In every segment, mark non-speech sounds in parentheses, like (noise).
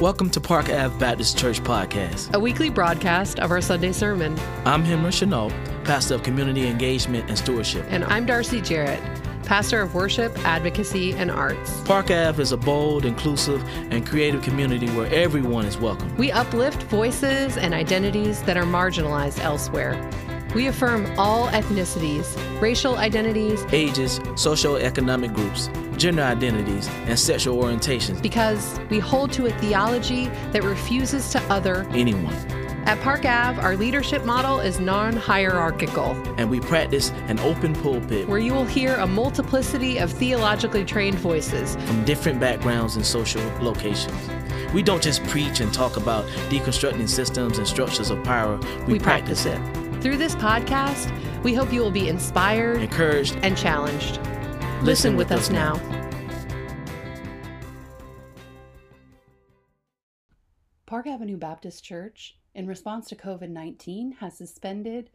Welcome to Park Ave Baptist Church Podcast, a weekly broadcast of our Sunday sermon. I'm Henry Chenault, pastor of community engagement and stewardship. And I'm Darcy Jarrett, pastor of worship, advocacy, and arts. Park Ave is a bold, inclusive, and creative community where everyone is welcome. We uplift voices and identities that are marginalized elsewhere. We affirm all ethnicities, racial identities, ages, socioeconomic groups, gender identities, and sexual orientations. Because we hold to a theology that refuses to other anyone. At Park Ave, our leadership model is non hierarchical. And we practice an open pulpit where you will hear a multiplicity of theologically trained voices from different backgrounds and social locations. We don't just preach and talk about deconstructing systems and structures of power, we, we practice, practice it. Through this podcast, we hope you will be inspired, encouraged, and challenged. Listen, Listen with, with, us now. now. Park Avenue Baptist Church, in response to COVID 19, has suspended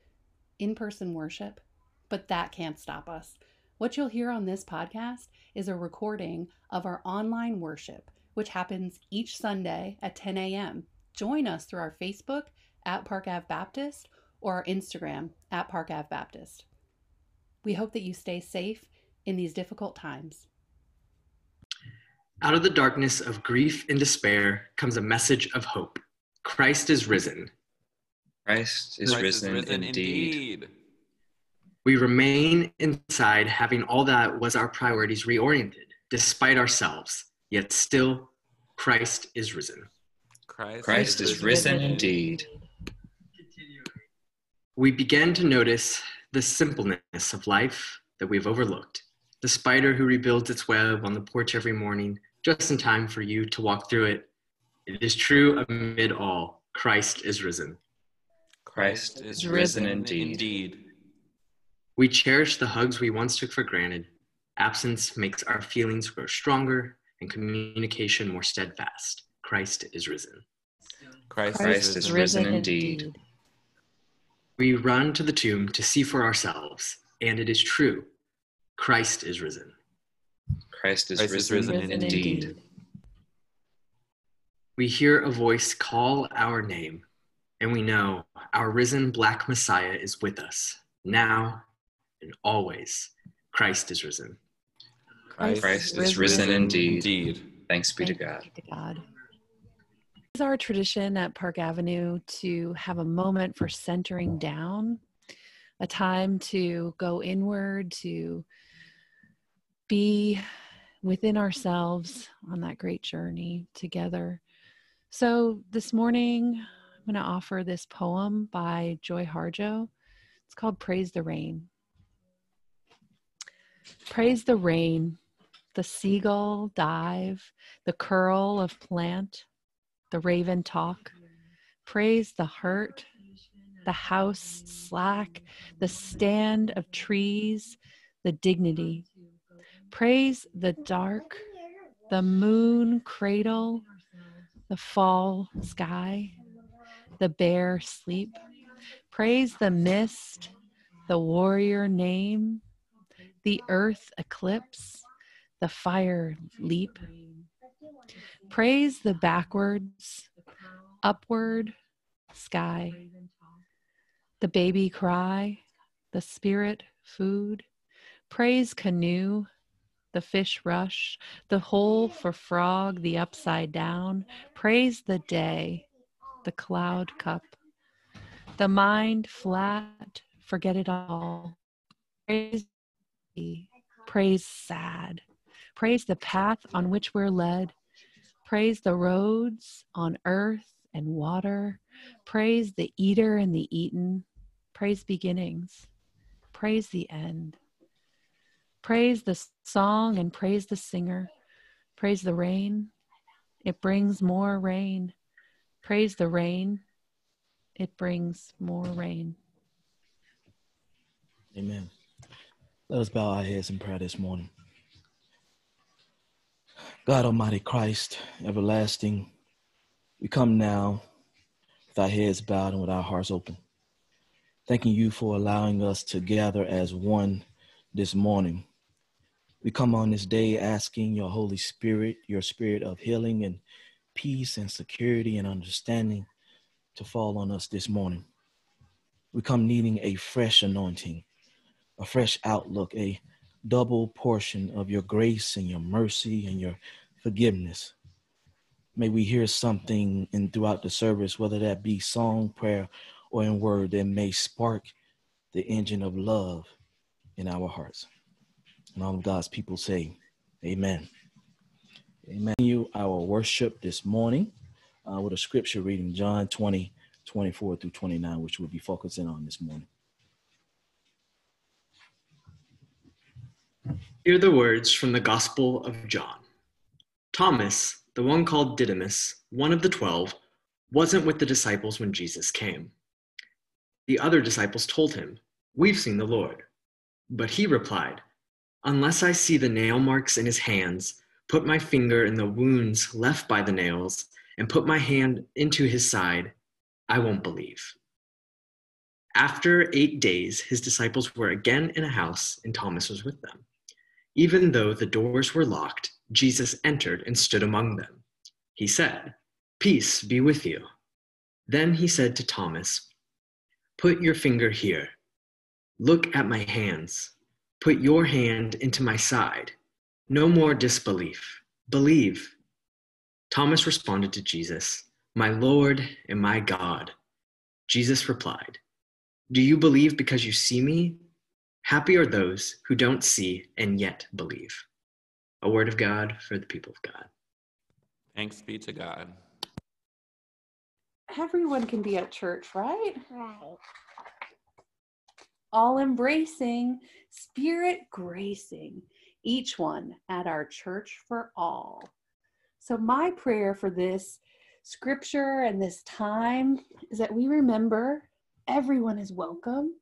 in person worship, but that can't stop us. What you'll hear on this podcast is a recording of our online worship, which happens each Sunday at 10 a.m. Join us through our Facebook at Park Ave Baptist or our Instagram at Park Ave Baptist. We hope that you stay safe in these difficult times. Out of the darkness of grief and despair comes a message of hope. Christ is risen. Christ is, Christ risen, is risen indeed. indeed. We remain inside having all that was our priorities reoriented, despite ourselves, yet still Christ is risen. Christ, Christ is, is risen, risen indeed we begin to notice the simpleness of life that we've overlooked. The spider who rebuilds its web on the porch every morning, just in time for you to walk through it. It is true amid all Christ is risen. Christ is risen indeed. indeed. We cherish the hugs we once took for granted. Absence makes our feelings grow stronger and communication more steadfast. Christ is risen. Christ, Christ is, risen, risen indeed. indeed. We run to the tomb to see for ourselves, and it is true Christ is risen. Christ is, Christ risen, is risen indeed. indeed. We hear a voice call our name, and we know our risen black Messiah is with us now and always. Christ is risen. Christ, Christ is risen, risen indeed. indeed. Thanks be to God. Be to God. It's our tradition at Park Avenue to have a moment for centering down, a time to go inward, to be within ourselves on that great journey together. So this morning, I'm going to offer this poem by Joy Harjo. It's called Praise the Rain. Praise the rain, the seagull dive, the curl of plant the raven talk. Praise the hurt, the house slack, the stand of trees, the dignity. Praise the dark, the moon cradle, the fall sky, the bear sleep. Praise the mist, the warrior name, the earth eclipse, the fire leap. Praise the backwards, upward sky, the baby cry, the spirit food. Praise canoe, the fish rush, the hole for frog, the upside down. Praise the day, the cloud cup, the mind flat, forget it all. Praise, praise sad. Praise the path on which we're led. Praise the roads on earth and water. Praise the eater and the eaten. Praise beginnings. Praise the end. Praise the song and praise the singer. Praise the rain. It brings more rain. Praise the rain. It brings more rain. Amen. Let us bow our heads in prayer this morning. God Almighty Christ, everlasting, we come now with our heads bowed and with our hearts open, thanking you for allowing us to gather as one this morning. We come on this day asking your Holy Spirit, your spirit of healing and peace and security and understanding to fall on us this morning. We come needing a fresh anointing, a fresh outlook, a double portion of your grace and your mercy and your forgiveness. May we hear something in throughout the service, whether that be song, prayer, or in word, that may spark the engine of love in our hearts. And all of God's people say, Amen. Amen. You our worship this morning uh, with a scripture reading, John 20, 24 through 29, which we'll be focusing on this morning. Hear the words from the Gospel of John. Thomas, the one called Didymus, one of the twelve, wasn't with the disciples when Jesus came. The other disciples told him, We've seen the Lord. But he replied, Unless I see the nail marks in his hands, put my finger in the wounds left by the nails, and put my hand into his side, I won't believe. After eight days, his disciples were again in a house, and Thomas was with them. Even though the doors were locked, Jesus entered and stood among them. He said, Peace be with you. Then he said to Thomas, Put your finger here. Look at my hands. Put your hand into my side. No more disbelief. Believe. Thomas responded to Jesus, My Lord and my God. Jesus replied, Do you believe because you see me? Happy are those who don't see and yet believe. A word of God for the people of God. Thanks be to God. Everyone can be at church, right? Right. All embracing, spirit gracing, each one at our church for all. So, my prayer for this scripture and this time is that we remember everyone is welcome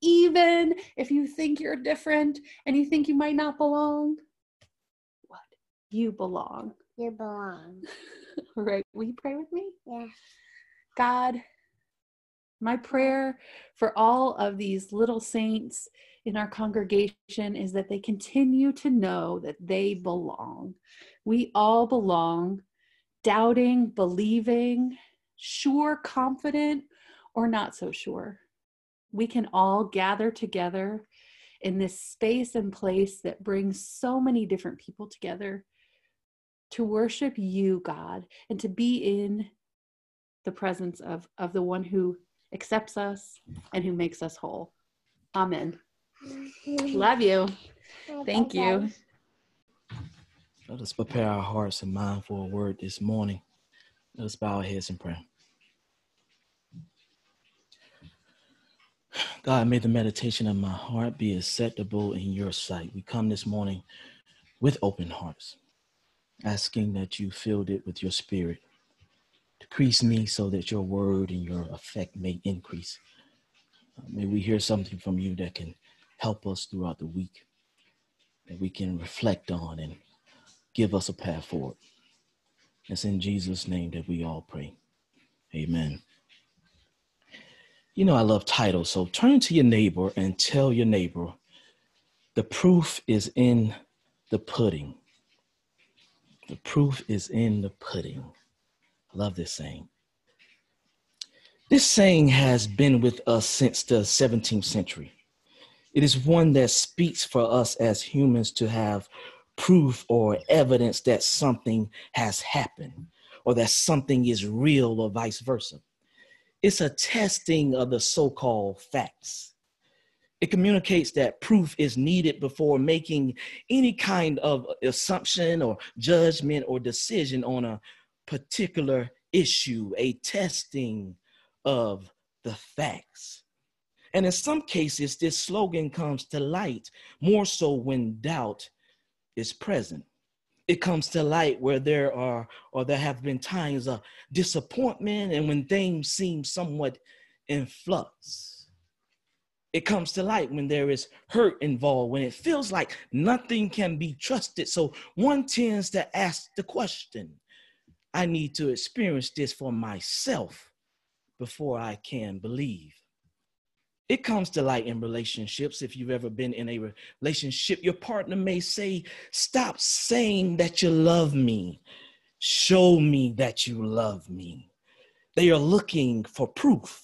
even if you think you're different and you think you might not belong, what? You belong. You belong. (laughs) right. Will you pray with me? Yeah. God, my prayer for all of these little saints in our congregation is that they continue to know that they belong. We all belong, doubting, believing, sure, confident, or not so sure we can all gather together in this space and place that brings so many different people together to worship you, God, and to be in the presence of, of the one who accepts us and who makes us whole. Amen. Love you. Thank you. Let us prepare our hearts and mind for a word this morning. Let us bow our heads in prayer. God, may the meditation of my heart be acceptable in your sight. We come this morning with open hearts, asking that you filled it with your spirit. Decrease me so that your word and your effect may increase. Uh, may we hear something from you that can help us throughout the week, that we can reflect on and give us a path forward. It's in Jesus' name that we all pray. Amen. You know, I love titles. So turn to your neighbor and tell your neighbor the proof is in the pudding. The proof is in the pudding. I love this saying. This saying has been with us since the 17th century. It is one that speaks for us as humans to have proof or evidence that something has happened or that something is real or vice versa. It's a testing of the so called facts. It communicates that proof is needed before making any kind of assumption or judgment or decision on a particular issue, a testing of the facts. And in some cases, this slogan comes to light more so when doubt is present it comes to light where there are or there have been times of disappointment and when things seem somewhat in flux. It comes to light when there is hurt involved when it feels like nothing can be trusted. So one tends to ask the question i need to experience this for myself before i can believe it comes to light in relationships. If you've ever been in a relationship, your partner may say, Stop saying that you love me. Show me that you love me. They are looking for proof.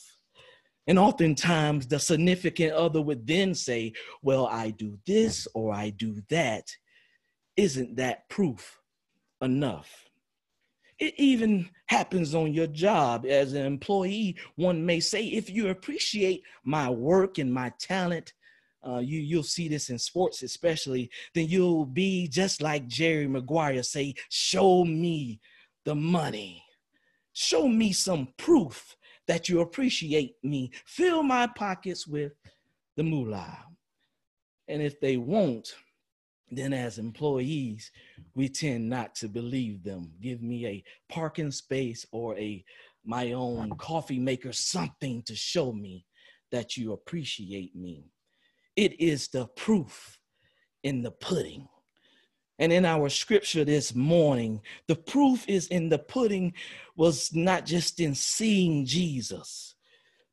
And oftentimes, the significant other would then say, Well, I do this or I do that. Isn't that proof enough? It even happens on your job. As an employee. One may say, If you appreciate my work and my talent, uh, you you'll see this in sports especially then you'll be just like jerry maguire say show me the money. Show me some proof that you appreciate me. Fill my pockets with the moolah. And if they won't then as employees we tend not to believe them give me a parking space or a my own coffee maker something to show me that you appreciate me it is the proof in the pudding. And in our scripture this morning, the proof is in the pudding was not just in seeing Jesus,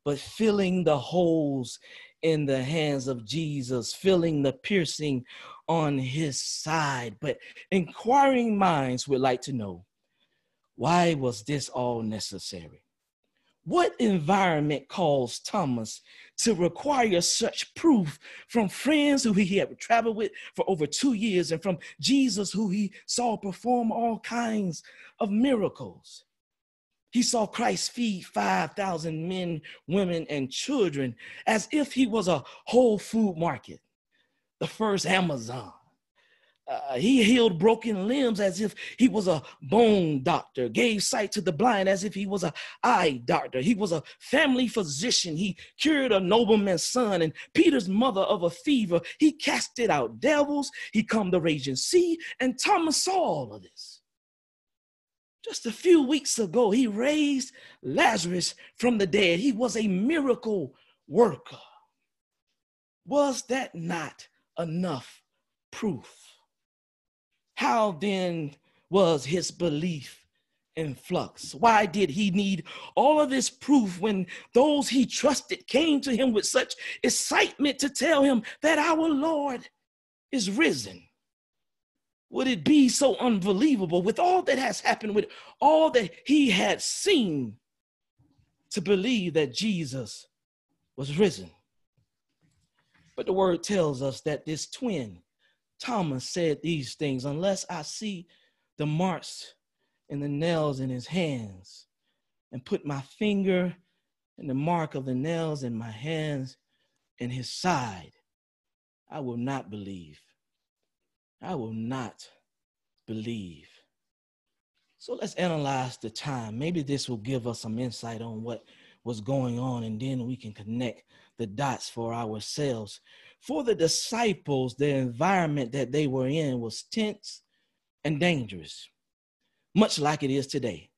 but filling the holes in the hands of Jesus, filling the piercing on his side. But inquiring minds would like to know why was this all necessary? What environment caused Thomas to require such proof from friends who he had traveled with for over two years and from Jesus, who he saw perform all kinds of miracles? He saw Christ feed 5,000 men, women, and children as if he was a whole food market, the first Amazon. Uh, he healed broken limbs as if he was a bone doctor, gave sight to the blind as if he was a eye doctor. He was a family physician. He cured a nobleman's son and Peter's mother of a fever. He casted out devils. He calmed the raging sea. And Thomas saw all of this. Just a few weeks ago, he raised Lazarus from the dead. He was a miracle worker. Was that not enough proof? How then was his belief in flux? Why did he need all of this proof when those he trusted came to him with such excitement to tell him that our Lord is risen? Would it be so unbelievable with all that has happened, with all that he had seen, to believe that Jesus was risen? But the word tells us that this twin Thomas said these things unless I see the marks and the nails in his hands and put my finger in the mark of the nails in my hands in his side, I will not believe. I will not believe. So let's analyze the time. Maybe this will give us some insight on what was going on, and then we can connect the dots for ourselves for the disciples, the environment that they were in was tense and dangerous, much like it is today.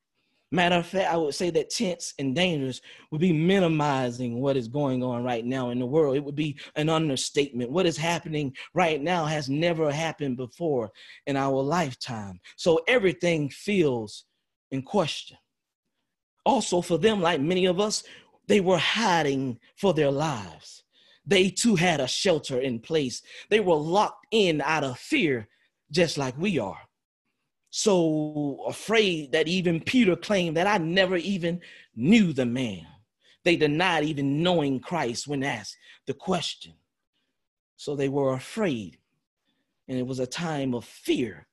Matter of fact, I would say that tense and dangerous would be minimizing what is going on right now in the world. It would be an understatement. What is happening right now has never happened before in our lifetime. So everything feels in question. Also, for them, like many of us, they were hiding for their lives they too had a shelter in place. They were locked in out of fear, just like we are. So afraid that even Peter claimed that I never even knew the man. They denied even knowing Christ when asked the question. So they were afraid. And it was a time of fear.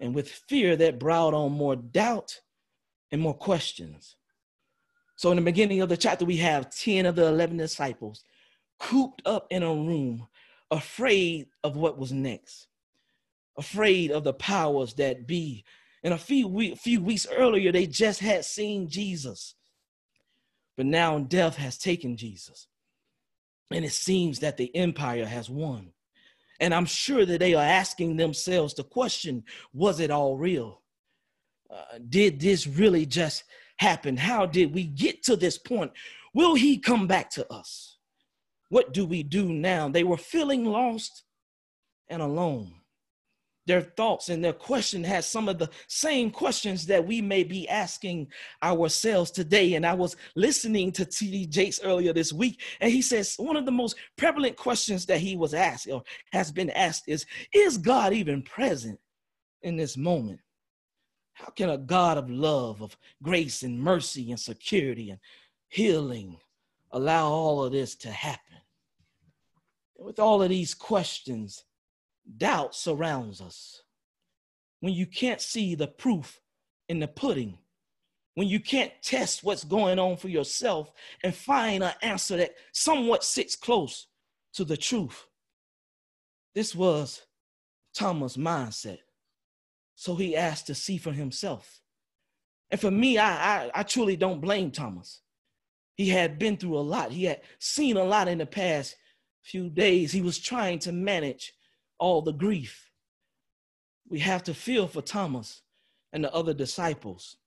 And with fear, that brought on more doubt and more questions. So in the beginning of the chapter, we have 10 of the 11 disciples cooped up in a room, afraid of what was next, afraid of the powers that be. And a few, week, few weeks earlier, they just had seen Jesus. But now death has taken Jesus. And it seems that the empire has won. And I'm sure that they are asking themselves the question was it all real? Uh, did this really just happen? How did we get to this point? Will he come back to us? What do we do now? They were feeling lost and alone. Their thoughts and their question has some of the same questions that we may be asking ourselves today. And I was listening to T.D. Jakes earlier this week, and he says one of the most prevalent questions that he was asked or has been asked is Is God even present in this moment? How can a God of love, of grace and mercy and security and healing allow all of this to happen? With all of these questions, doubt surrounds us. When you can't see the proof in the pudding, when you can't test what's going on for yourself and find an answer that somewhat sits close to the truth. This was Thomas' mindset. So he asked to see for himself. And for me, I, I, I truly don't blame Thomas. He had been through a lot. He had seen a lot in the past few days. He was trying to manage all the grief. We have to feel for Thomas and the other disciples.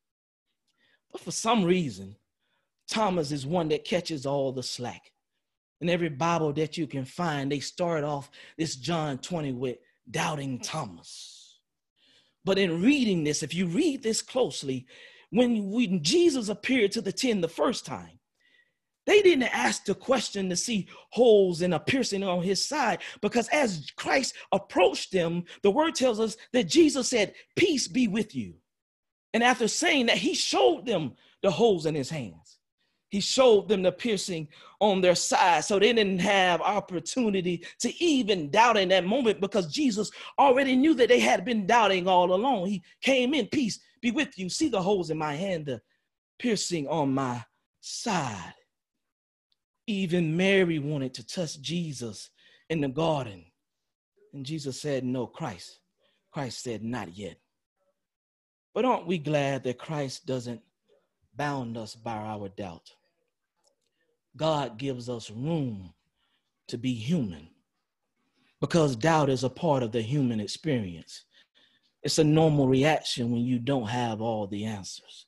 But for some reason, Thomas is one that catches all the slack. In every Bible that you can find, they start off this John 20 with doubting Thomas. But in reading this, if you read this closely, when, when Jesus appeared to the 10 the first time, they didn't ask the question to see holes and a piercing on his side because as Christ approached them, the word tells us that Jesus said, Peace be with you. And after saying that, he showed them the holes in his hands. He showed them the piercing on their side. So they didn't have opportunity to even doubt in that moment because Jesus already knew that they had been doubting all along. He came in, peace be with you. See the holes in my hand, the piercing on my side. Even Mary wanted to touch Jesus in the garden. And Jesus said, No, Christ. Christ said, Not yet. But aren't we glad that Christ doesn't bound us by our doubt? God gives us room to be human because doubt is a part of the human experience. It's a normal reaction when you don't have all the answers,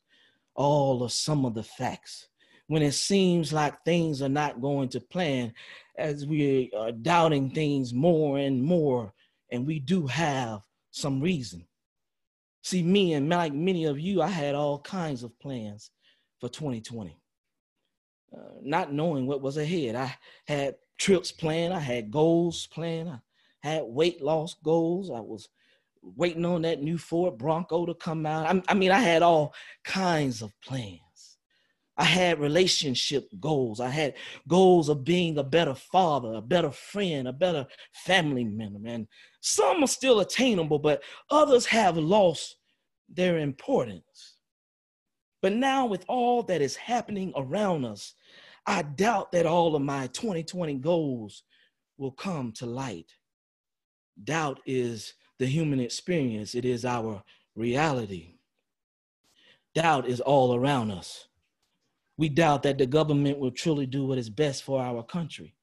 all of some of the facts. When it seems like things are not going to plan, as we are doubting things more and more, and we do have some reason. See, me and like many of you, I had all kinds of plans for 2020. Uh, not knowing what was ahead. I had trips planned, I had goals planned, I had weight loss goals. I was waiting on that new Ford Bronco to come out. I, I mean, I had all kinds of plans. I had relationship goals. I had goals of being a better father, a better friend, a better family member. And some are still attainable, but others have lost their importance. But now, with all that is happening around us, I doubt that all of my 2020 goals will come to light. Doubt is the human experience, it is our reality. Doubt is all around us. We doubt that the government will truly do what is best for our country.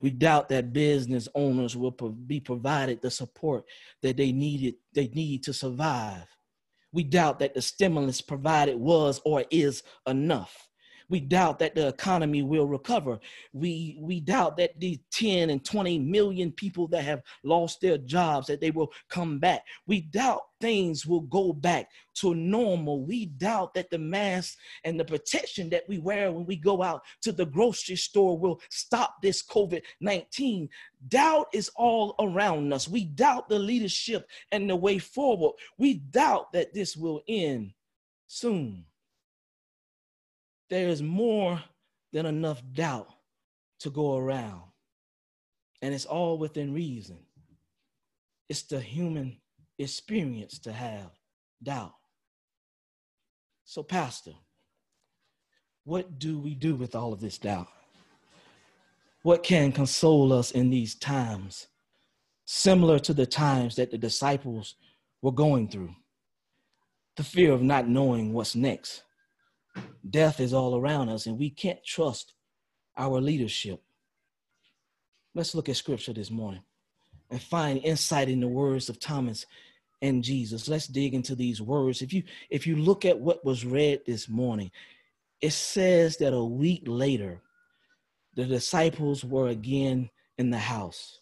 We doubt that business owners will be provided the support that they needed they need to survive. We doubt that the stimulus provided was or is enough. We doubt that the economy will recover. We, we doubt that the 10 and 20 million people that have lost their jobs, that they will come back. We doubt things will go back to normal. We doubt that the mask and the protection that we wear when we go out to the grocery store will stop this COVID 19. Doubt is all around us. We doubt the leadership and the way forward. We doubt that this will end soon there is more than enough doubt to go around. And it's all within reason. It's the human experience to have doubt. So, Pastor, what do we do with all of this doubt? What can console us in these times, similar to the times that the disciples were going through? The fear of not knowing what's next Death is all around us, and we can't trust our leadership. Let's look at scripture this morning and find insight in the words of Thomas and Jesus. Let's dig into these words. If you if you look at what was read this morning, it says that a week later, the disciples were again in the house.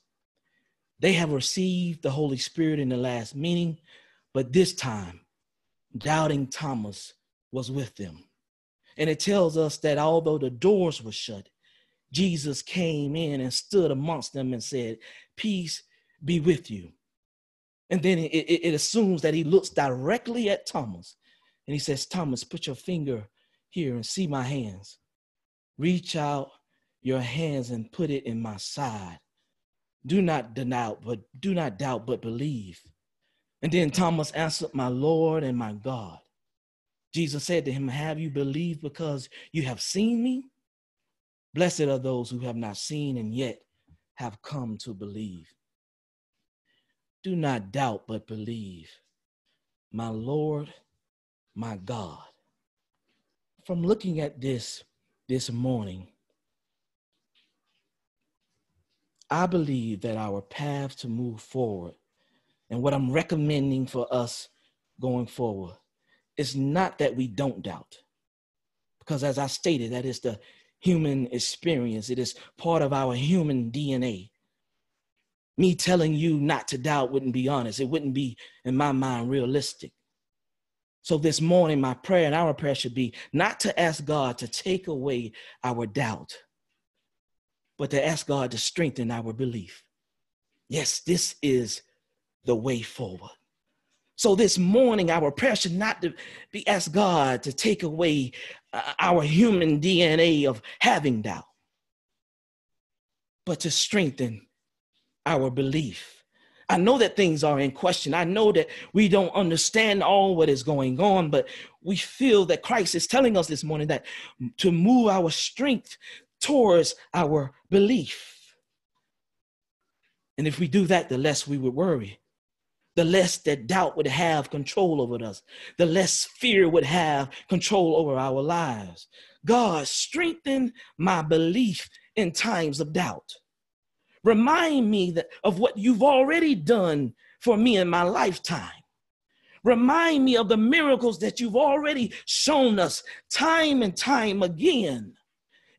They have received the Holy Spirit in the last meeting, but this time, doubting Thomas was with them. And it tells us that although the doors were shut, Jesus came in and stood amongst them and said, Peace be with you. And then it, it, it assumes that he looks directly at Thomas and he says, Thomas, put your finger here and see my hands. Reach out your hands and put it in my side. Do not deny, but do not doubt, but believe. And then Thomas answered, My Lord and my God. Jesus said to him, Have you believed because you have seen me? Blessed are those who have not seen and yet have come to believe. Do not doubt, but believe. My Lord, my God. From looking at this this morning, I believe that our path to move forward and what I'm recommending for us going forward is not that we don't doubt. Because as I stated, that is the human experience, it is part of our human DNA. Me telling you not to doubt wouldn't be honest, it wouldn't be, in my mind, realistic. So this morning, my prayer and our prayer should be not to ask God to take away our doubt, but to ask God to strengthen our belief. Yes, this is the way forward. So this morning, our prayer should not be ask God to take away uh, our human DNA of having doubt, but to strengthen our belief. I know that things are in question. I know that we don't understand all what is going on, but we feel that Christ is telling us this morning that to move our strength towards our belief. And if we do that, the less we would worry the less that doubt would have control over us, the less fear would have control over our lives. God, strengthen my belief in times of doubt. Remind me that, of what you've already done for me in my lifetime. Remind me of the miracles that you've already shown us time and time again.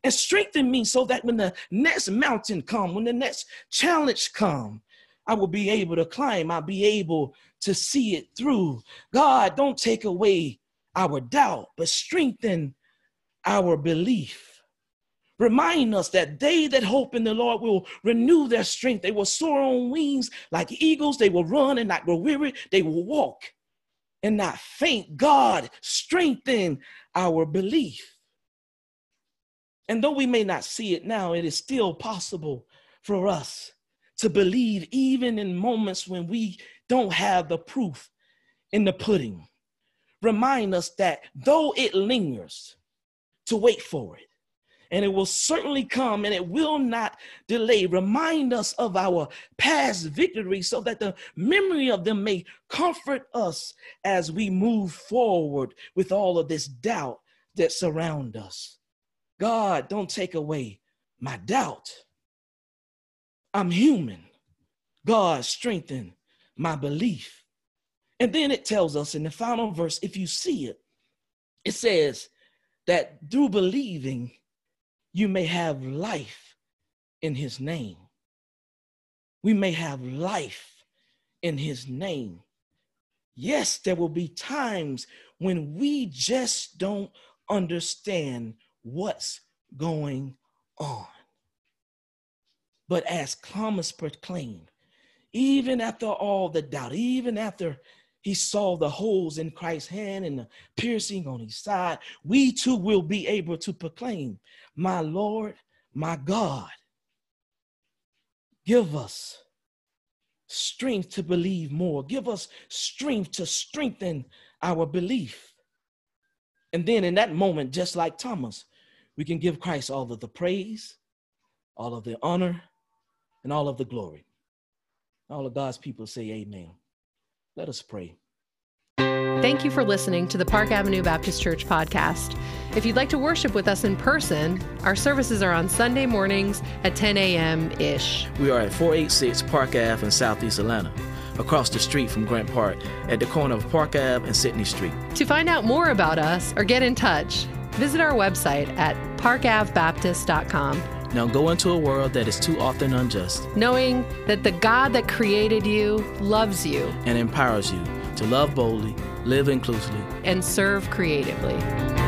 And strengthen me so that when the next mountain come, when the next challenge come, I will be able to climb. I'll be able to see it through. God, don't take away our doubt, but strengthen our belief. Remind us that they that hope in the Lord will renew their strength. They will soar on wings like eagles. They will run and not grow weary. They will walk and not faint. God, strengthen our belief. And though we may not see it now, it is still possible for us to believe even in moments when we don't have the proof in the pudding. Remind us that though it lingers, to wait for it. And it will certainly come and it will not delay. Remind us of our past victories so that the memory of them may comfort us as we move forward with all of this doubt that surround us. God, don't take away my doubt I'm human. God strengthen my belief. And then it tells us in the final verse, if you see it, it says that through believing, you may have life in his name. We may have life in his name. Yes, there will be times when we just don't understand what's going on. But as Thomas proclaimed, even after all the doubt, even after he saw the holes in Christ's hand and the piercing on his side, we too will be able to proclaim, My Lord, my God, give us strength to believe more. Give us strength to strengthen our belief. And then in that moment, just like Thomas, we can give Christ all of the praise, all of the honor, and all of the glory. All of God's people say amen. Let us pray. Thank you for listening to the Park Avenue Baptist Church podcast. If you'd like to worship with us in person, our services are on Sunday mornings at 10 a.m. ish. We are at 486 Park Ave in Southeast Atlanta, across the street from Grant Park, at the corner of Park Ave and Sydney Street. To find out more about us or get in touch, visit our website at parkavbaptist.com. Now go into a world that is too often unjust, knowing that the God that created you loves you and empowers you to love boldly, live inclusively, and serve creatively.